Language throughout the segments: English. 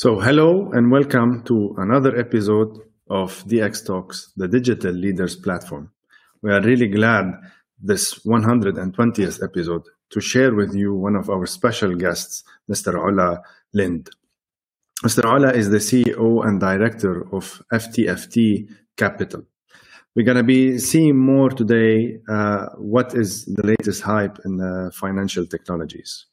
So, hello and welcome to another episode of DX Talks, the digital leaders platform. We are really glad this 120th episode to share with you one of our special guests, Mr. Ola Lind. Mr. Ola is the CEO and director of FTFT Capital. We're going to be seeing more today uh, what is the latest hype in uh, financial technologies.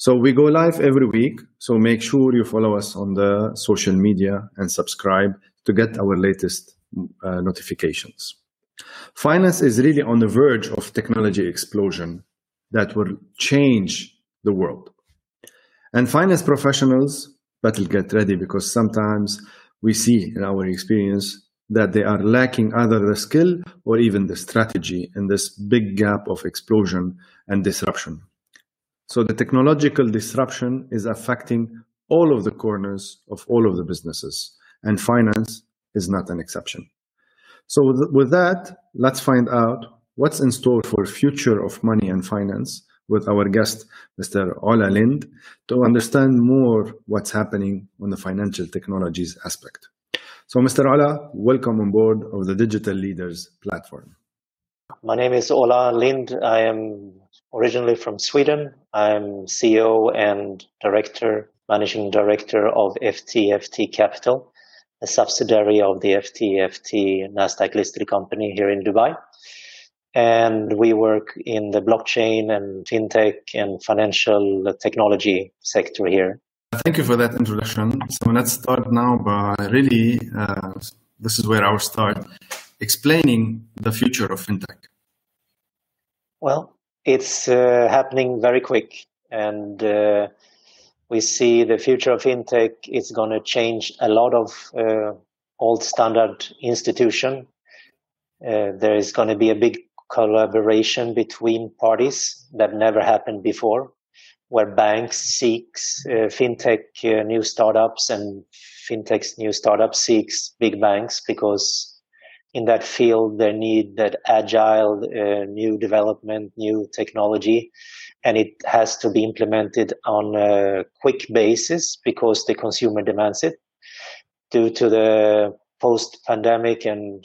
So we go live every week. So make sure you follow us on the social media and subscribe to get our latest uh, notifications. Finance is really on the verge of technology explosion that will change the world. And finance professionals better get ready because sometimes we see in our experience that they are lacking either the skill or even the strategy in this big gap of explosion and disruption. So the technological disruption is affecting all of the corners of all of the businesses, and finance is not an exception. So with that, let's find out what's in store for future of money and finance with our guest, Mr. Ola Lind, to understand more what's happening on the financial technologies aspect. So Mr. Ola, welcome on board of the Digital Leaders platform. My name is Ola Lind. I am originally from Sweden. I'm CEO and director, managing director of FTFT Capital, a subsidiary of the FTFT Nasdaq listed company here in Dubai. And we work in the blockchain and fintech and financial technology sector here. Thank you for that introduction. So let's start now by really, uh, this is where I'll start, explaining the future of fintech. Well, it's uh, happening very quick, and uh, we see the future of fintech is going to change a lot of uh, old standard institution. Uh, there is going to be a big collaboration between parties that never happened before, where banks seeks uh, fintech uh, new startups and fintech's new startups seeks big banks because in that field they need that agile uh, new development new technology and it has to be implemented on a quick basis because the consumer demands it. Due to the post pandemic and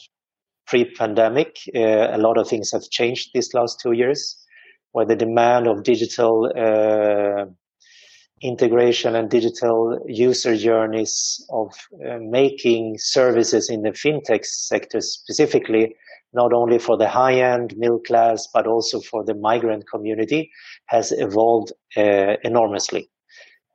pre pandemic uh, a lot of things have changed these last two years where the demand of digital uh, integration and digital user journeys of uh, making services in the fintech sector specifically, not only for the high end middle class, but also for the migrant community, has evolved uh, enormously.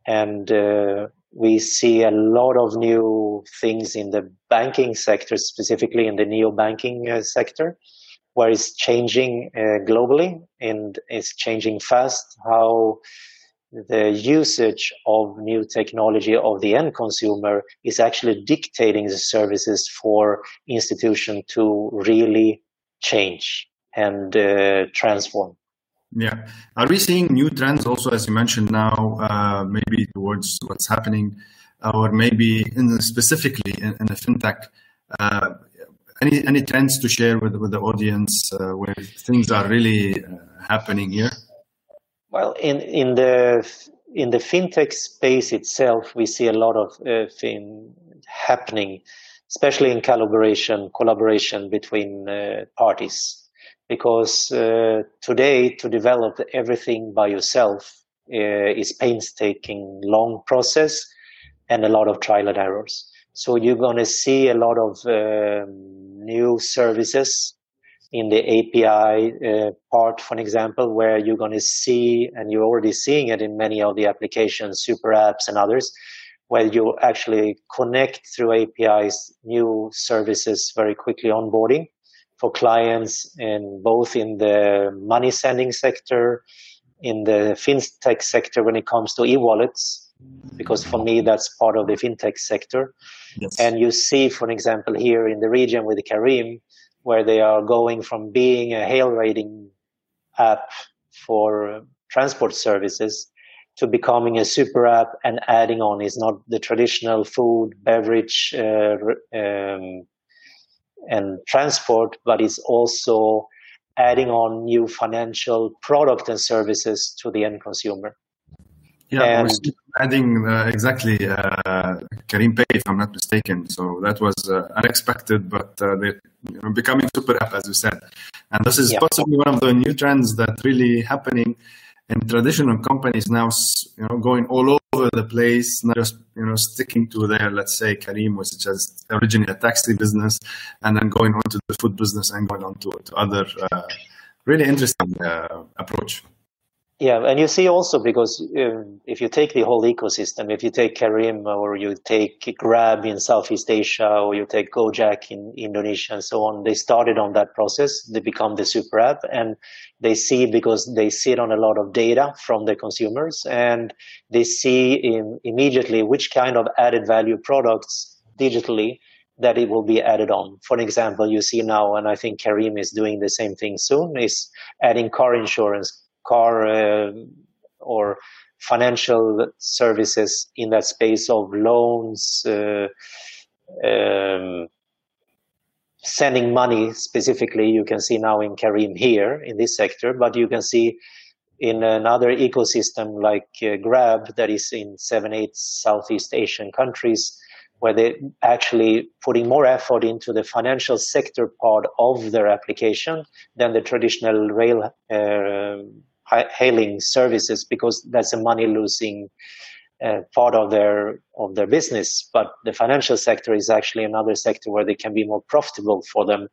And uh, we see a lot of new things in the banking sector, specifically in the neo banking uh, sector, where it's changing uh, globally and it's changing fast. How the usage of new technology of the end consumer is actually dictating the services for institution to really change and uh, transform. Yeah. Are we seeing new trends also, as you mentioned now, uh, maybe towards what's happening, or maybe in specifically in, in the fintech? Uh, any any trends to share with with the audience uh, where things are really uh, happening here? Well, in in the in the fintech space itself, we see a lot of uh, thing happening, especially in collaboration collaboration between uh, parties. Because uh, today, to develop everything by yourself uh, is painstaking, long process, and a lot of trial and errors. So you're going to see a lot of um, new services in the API uh, part, for example, where you're going to see, and you're already seeing it in many of the applications, super apps and others, where you actually connect through APIs new services very quickly onboarding for clients in both in the money sending sector, in the fintech sector when it comes to e-wallets, because for me that's part of the fintech sector. Yes. And you see, for example, here in the region with the Careem, where they are going from being a hail rating app for transport services to becoming a super app and adding on is not the traditional food, beverage, uh, um, and transport, but it's also adding on new financial product and services to the end consumer. Yeah, and, we're adding uh, exactly uh, Careem Pay, if I'm not mistaken. So that was uh, unexpected, but uh, they, you know, becoming super app, as you said. And this is yeah. possibly one of the new trends that really happening in traditional companies now, you know, going all over the place, not just you know sticking to their, let's say, Careem, which is originally a taxi business, and then going on to the food business and going on to, to other uh, really interesting uh, approach. Yeah, and you see also because um, if you take the whole ecosystem, if you take Careem or you take Grab in Southeast Asia or you take Gojek in Indonesia and so on, they started on that process. They become the super app and they see because they sit on a lot of data from the consumers and they see in, immediately which kind of added value products digitally that it will be added on. For example, you see now, and I think Careem is doing the same thing soon, is adding car insurance car uh, or financial services in that space of loans, uh, um, sending money specifically. You can see now in Careem here in this sector, but you can see in another ecosystem like uh, Grab that is in seven, eight Southeast Asian countries where they're actually putting more effort into the financial sector part of their application than the traditional rail uh, hailing services because that's a money losing uh, part of their of their business. But the financial sector is actually another sector where they can be more profitable for them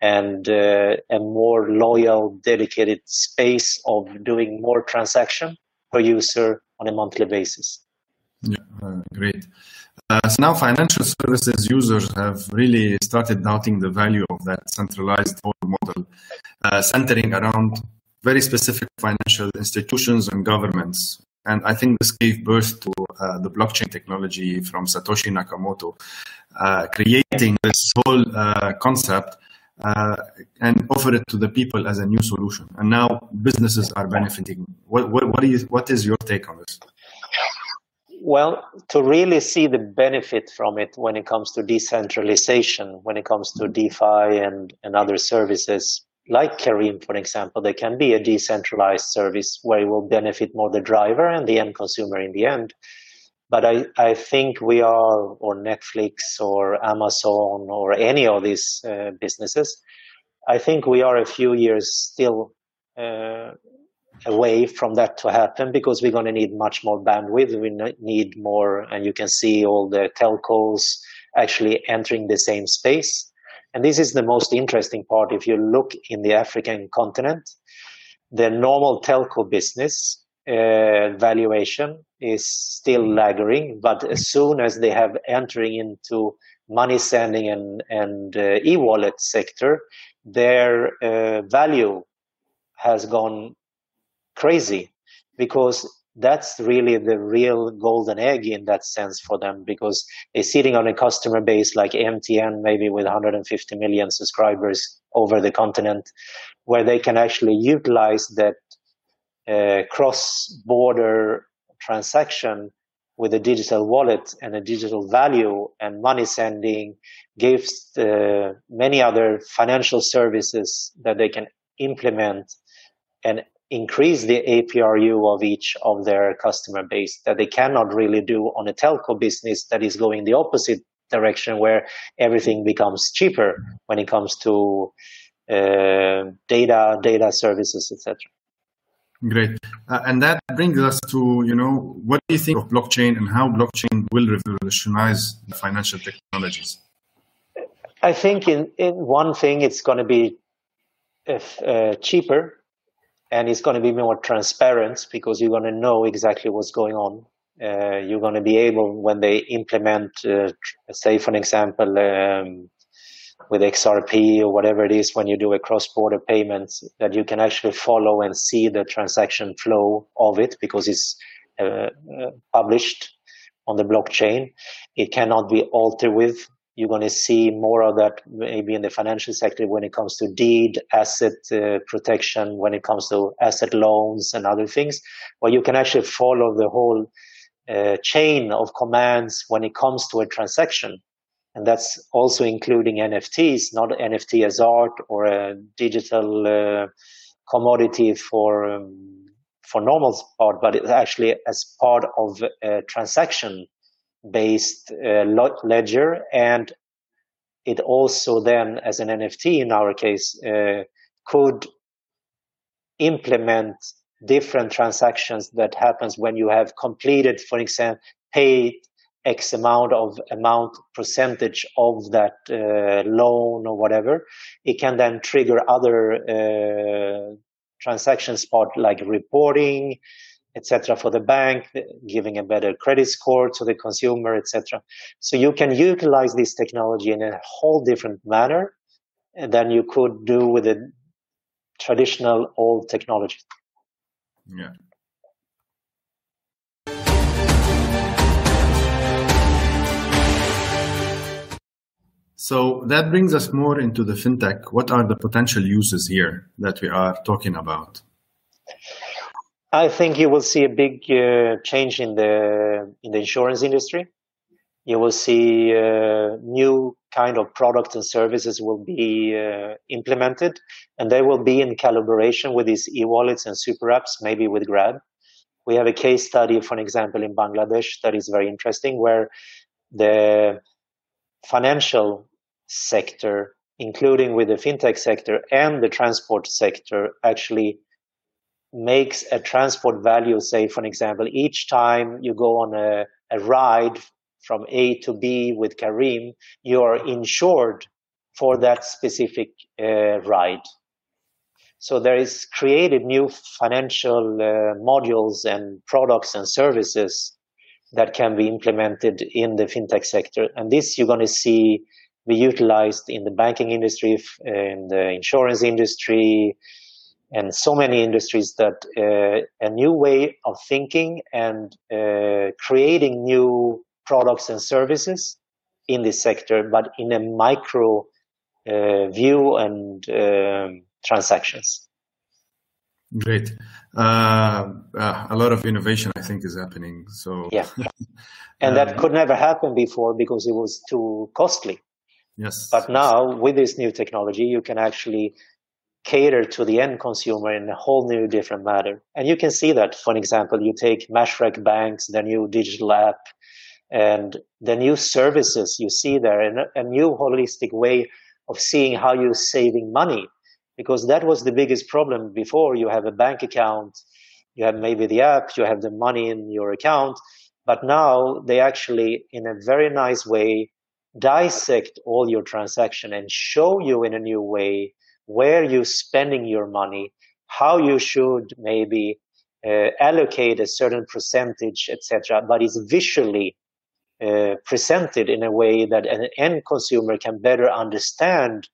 and uh, a more loyal dedicated space of doing more transaction per user on a monthly basis. Yeah uh, great. Uh, so now financial services users have really started doubting the value of that centralized model uh, centering around very specific financial institutions and governments. And I think this gave birth to uh, the blockchain technology from Satoshi Nakamoto, uh, creating this whole uh, concept uh, and offer it to the people as a new solution. And now businesses are benefiting. What, what, what, is, what is your take on this? Well, to really see the benefit from it when it comes to decentralization, when it comes to DeFi and, and other services, like Careem, for example, there can be a decentralized service where it will benefit more the driver and the end consumer in the end. But I, I think we are, or Netflix or Amazon or any of these uh, businesses, I think we are a few years still uh, away from that to happen because we're going to need much more bandwidth. We need more, and you can see all the telcos actually entering the same space. And this is the most interesting part. If you look in the African continent, the normal telco business uh, valuation is still lagging, but as soon as they have entering into money sending and, and uh, e-wallet sector, their uh, value has gone crazy because that's really the real golden egg in that sense for them because they're sitting on a customer base like MTN, maybe with 150 million subscribers over the continent, where they can actually utilize that uh, cross-border transaction with a digital wallet and a digital value and money sending gives uh, many other financial services that they can implement and increase the APRU of each of their customer base that they cannot really do on a telco business that is going the opposite direction where everything becomes cheaper when it comes to uh, data, data services, etc. Great, uh, and that brings us to you know what do you think of blockchain and how blockchain will revolutionize the financial technologies? I think in, in one thing it's going to be if, uh, cheaper and it's going to be more transparent because you're going to know exactly what's going on. Uh, you're going to be able, when they implement, uh, say, for example, um, with XRP or whatever it is, when you do a cross-border payment, that you can actually follow and see the transaction flow of it because it's uh, uh published on the blockchain. It cannot be altered with you're going to see more of that maybe in the financial sector when it comes to deed, asset uh, protection, when it comes to asset loans and other things, where you can actually follow the whole uh, chain of commands when it comes to a transaction. And that's also including NFTs, not NFT as art or a digital uh, commodity for um, for normal part, but it's actually as part of a transaction based uh, ledger. And it also then, as an NFT in our case, uh, could implement different transactions that happens when you have completed, for example, paid X amount of amount percentage of that uh, loan or whatever, it can then trigger other uh, transactions part like reporting, etc. for the bank, giving a better credit score to the consumer, etc. So you can utilize this technology in a whole different manner than you could do with the traditional old technology. Yeah. So that brings us more into the fintech. What are the potential uses here that we are talking about? I think you will see a big uh, change in the in the insurance industry. You will see uh, new kind of products and services will be uh, implemented, and they will be in collaboration with these e-wallets and super apps, maybe with Grab. We have a case study, for example, in Bangladesh that is very interesting, where the financial sector, including with the fintech sector and the transport sector, actually makes a transport value, say, for example, each time you go on a, a ride from A to B with Careem, you are insured for that specific uh, ride. So there is created new financial uh, modules and products and services that can be implemented in the fintech sector. And this you're going to see be utilized in the banking industry, in the insurance industry, and so many industries that uh, a new way of thinking and uh, creating new products and services in this sector, but in a micro uh, view and um, transactions. Great. Uh, uh, a lot of innovation, I think, is happening. So yeah, and that could never happen before because it was too costly. Yes. But now with this new technology, you can actually cater to the end consumer in a whole new different manner. And you can see that, for example, you take Mashreq Banks, the new digital app, and the new services you see there, and a new holistic way of seeing how you're saving money. Because that was the biggest problem before. You have a bank account, you have maybe the app, you have the money in your account, but now they actually, in a very nice way, dissect all your transaction and show you in a new way where you're spending your money, how you should maybe uh, allocate a certain percentage, etc. But it's visually uh, presented in a way that an end consumer can better understand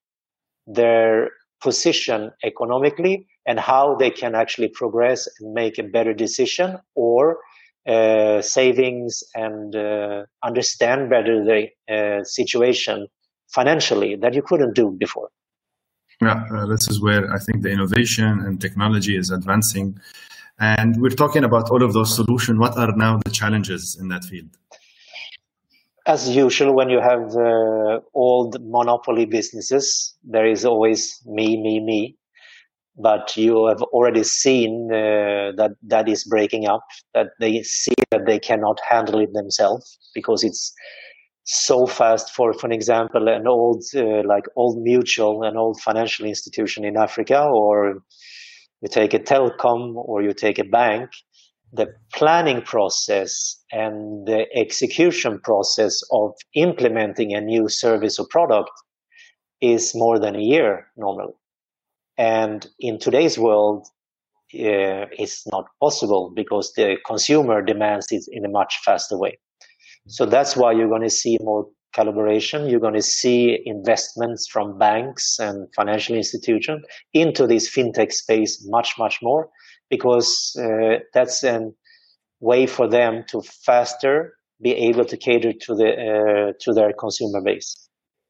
their position economically and how they can actually progress and make a better decision or uh, savings and uh, understand better the uh, situation financially that you couldn't do before. Yeah, uh, this is where I think the innovation and technology is advancing. And we're talking about all of those solutions. What are now the challenges in that field? As usual, when you have uh, old monopoly businesses, there is always me, me, me but you have already seen uh, that that is breaking up that they see that they cannot handle it themselves because it's so fast for for example an old uh, like old mutual an old financial institution in africa or you take a telecom or you take a bank the planning process and the execution process of implementing a new service or product is more than a year normally and in today's world, uh, it's not possible because the consumer demands it in a much faster way. So that's why you're going to see more collaboration. You're going to see investments from banks and financial institutions into this fintech space much, much more because uh, that's a way for them to faster be able to cater to the uh, to their consumer base.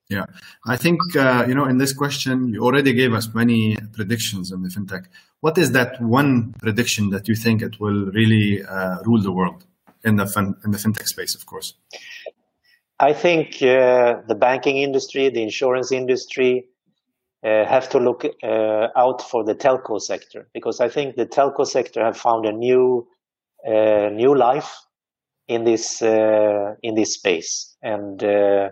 Yeah, I think uh, you know in this question you already gave us many predictions in the fintech. What is that one prediction that you think it will really uh, rule the world in the fin- in the fintech space, of course? I think uh, the banking industry, the insurance industry, uh, have to look uh, out for the telco sector because I think the telco sector have found a new uh, new life in this uh, in this space, and uh,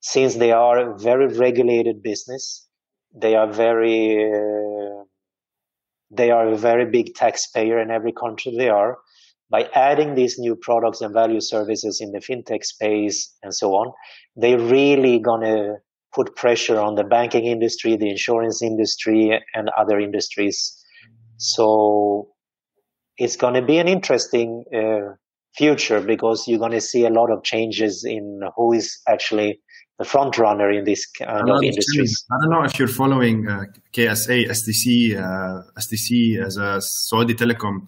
since they are a very regulated business, they are very they are a very big taxpayer in every country they are. By adding these new products and value services in the fintech space and so on, they're really gonna put pressure on the banking industry, the insurance industry, and other industries. So it's going to be an interesting uh, future because you're going to see a lot of changes in who is actually the front runner in this kind of industries. I don't know if you're following uh, KSA, STC, uh, STC as a Saudi telecom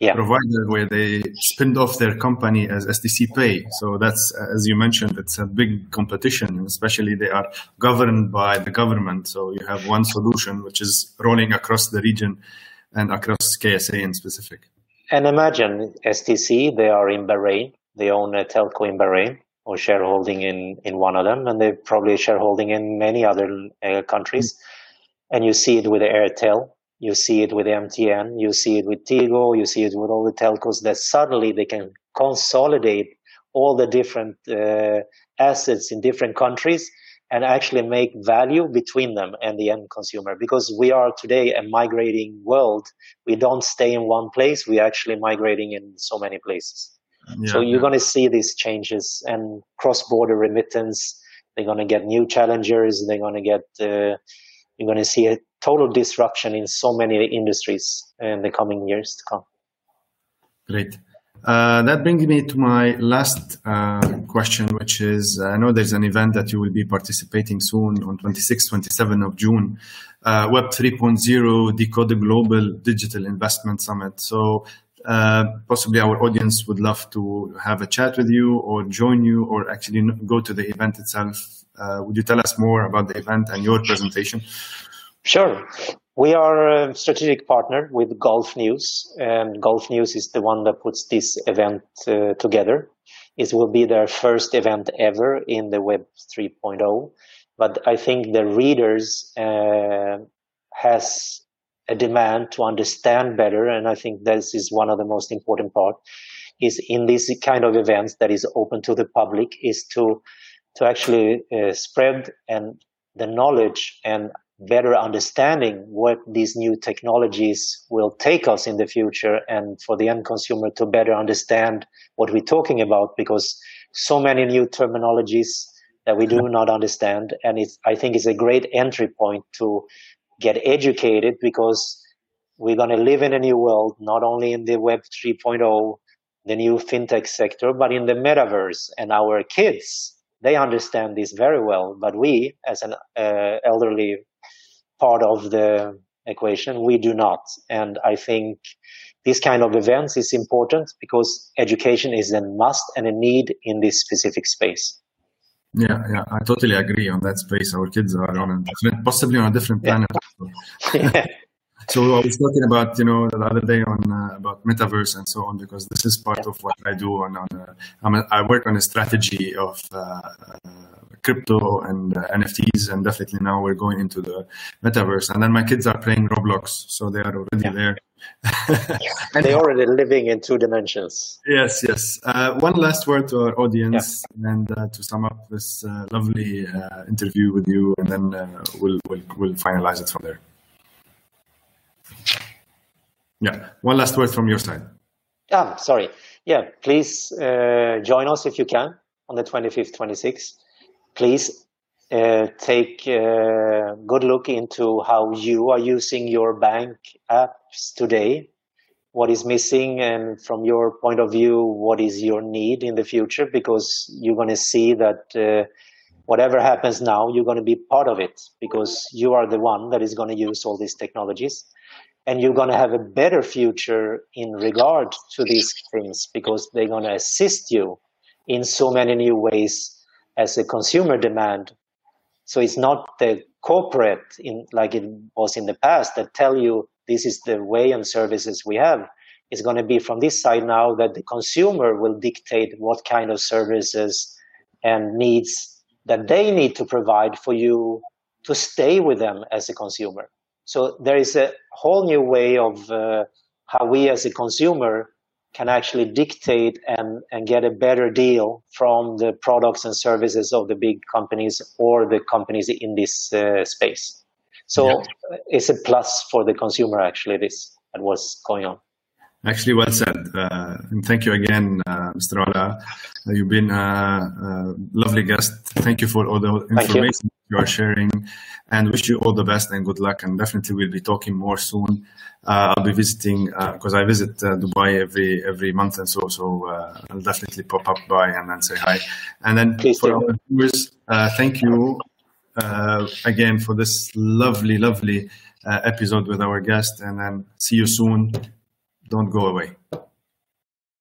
yeah. provider where they spinned off their company as STC Pay. So that's, as you mentioned, it's a big competition, especially they are governed by the government. So you have one solution which is rolling across the region and across KSA in specific. And imagine STC, they are in Bahrain. They own a telco in Bahrain or shareholding in, in one of them, and they're probably shareholding in many other uh, countries. Mm-hmm. And you see it with Airtel, you see it with MTN, you see it with Tigo, you see it with all the telcos that suddenly they can consolidate all the different uh, assets in different countries and actually make value between them and the end consumer. Because we are today a migrating world. We don't stay in one place we're actually migrating in so many places. Yeah, so you're yeah. going to see these changes and cross-border remittance. They're going to get new challengers they're going to get uh, you're going to see a total disruption in so many industries in the coming years to come great uh, that brings me to my last uh, question, which is I know there's an event that you will be participating soon on 26, 27 of June, uh, Web 3.0 Decode Global Digital Investment Summit. So uh, possibly our audience would love to have a chat with you or join you or actually go to the event itself. Uh, would you tell us more about the event and your presentation? Sure. We are a strategic partner with Gulf News, and Gulf News is the one that puts this event uh, together. It will be their first event ever in the Web 3.0, but I think the readers uh, has a demand to understand better, and I think this is one of the most important part. Is in this kind of events that is open to the public is to to actually uh, spread and the knowledge and better understanding what these new technologies will take us in the future and for the end consumer to better understand what we're talking about because so many new terminologies that we do not understand. And it's i think it's a great entry point to get educated because we're going to live in a new world not only in the web 3.0 the new fintech sector but in the metaverse and our kids they understand this very well but we as an uh, elderly part of the equation. We do not. And I think this kind of events is important because education is a must and a need in this specific space. Yeah, yeah, I totally agree on that space. Our kids are on a different, possibly on a different planet. Yeah. So I was talking about, you know, the other day on uh, about metaverse and so on, because this is part of what I do. On, on uh, a, I work on a strategy of uh, uh crypto and uh, NFTs, and definitely now we're going into the metaverse. And then my kids are playing Roblox, so they are already yeah. there. And they're already living in two dimensions. Yes, yes. Uh, one last word to our audience, yeah. and to sum up this lovely interview with you, and then we'll, we'll we'll finalize it from there. Yeah. One last word from your side. Ah, sorry. Yeah, please uh, join us if you can on the 25th, 26th. Please uh, take a uh, good look into how you are using your bank apps today. What is missing, and from your point of view, what is your need in the future? Because you're going to see that uh, whatever happens now, you're going to be part of it because you are the one that is going to use all these technologies and you're going to have a better future in regard to these things because they're going to assist you in so many new ways as a consumer demand so it's not the corporate in like it was in the past that tell you this is the way and services we have it's going to be from this side now that the consumer will dictate what kind of services and needs that they need to provide for you to stay with them as a consumer. So there is a whole new way of uh, how we as a consumer can actually dictate and, and get a better deal from the products and services of the big companies or the companies in this uh, space. So yeah. it's a plus for the consumer, actually, this that was going on. Actually, well said. Uh, and thank you again, uh, Mr. Ola. Uh, you've been a, a, lovely guest. Thank you for all the information. You. are sharing and wish you all the best and good luck. And definitely we'll be talking more soon. Uh, I'll be visiting because uh, I visit uh, Dubai every every month and so. So I'll definitely pop up by and then say hi. And then Please for our viewers, thank you again for this lovely, lovely episode with our guest. And then see you soon don't go away.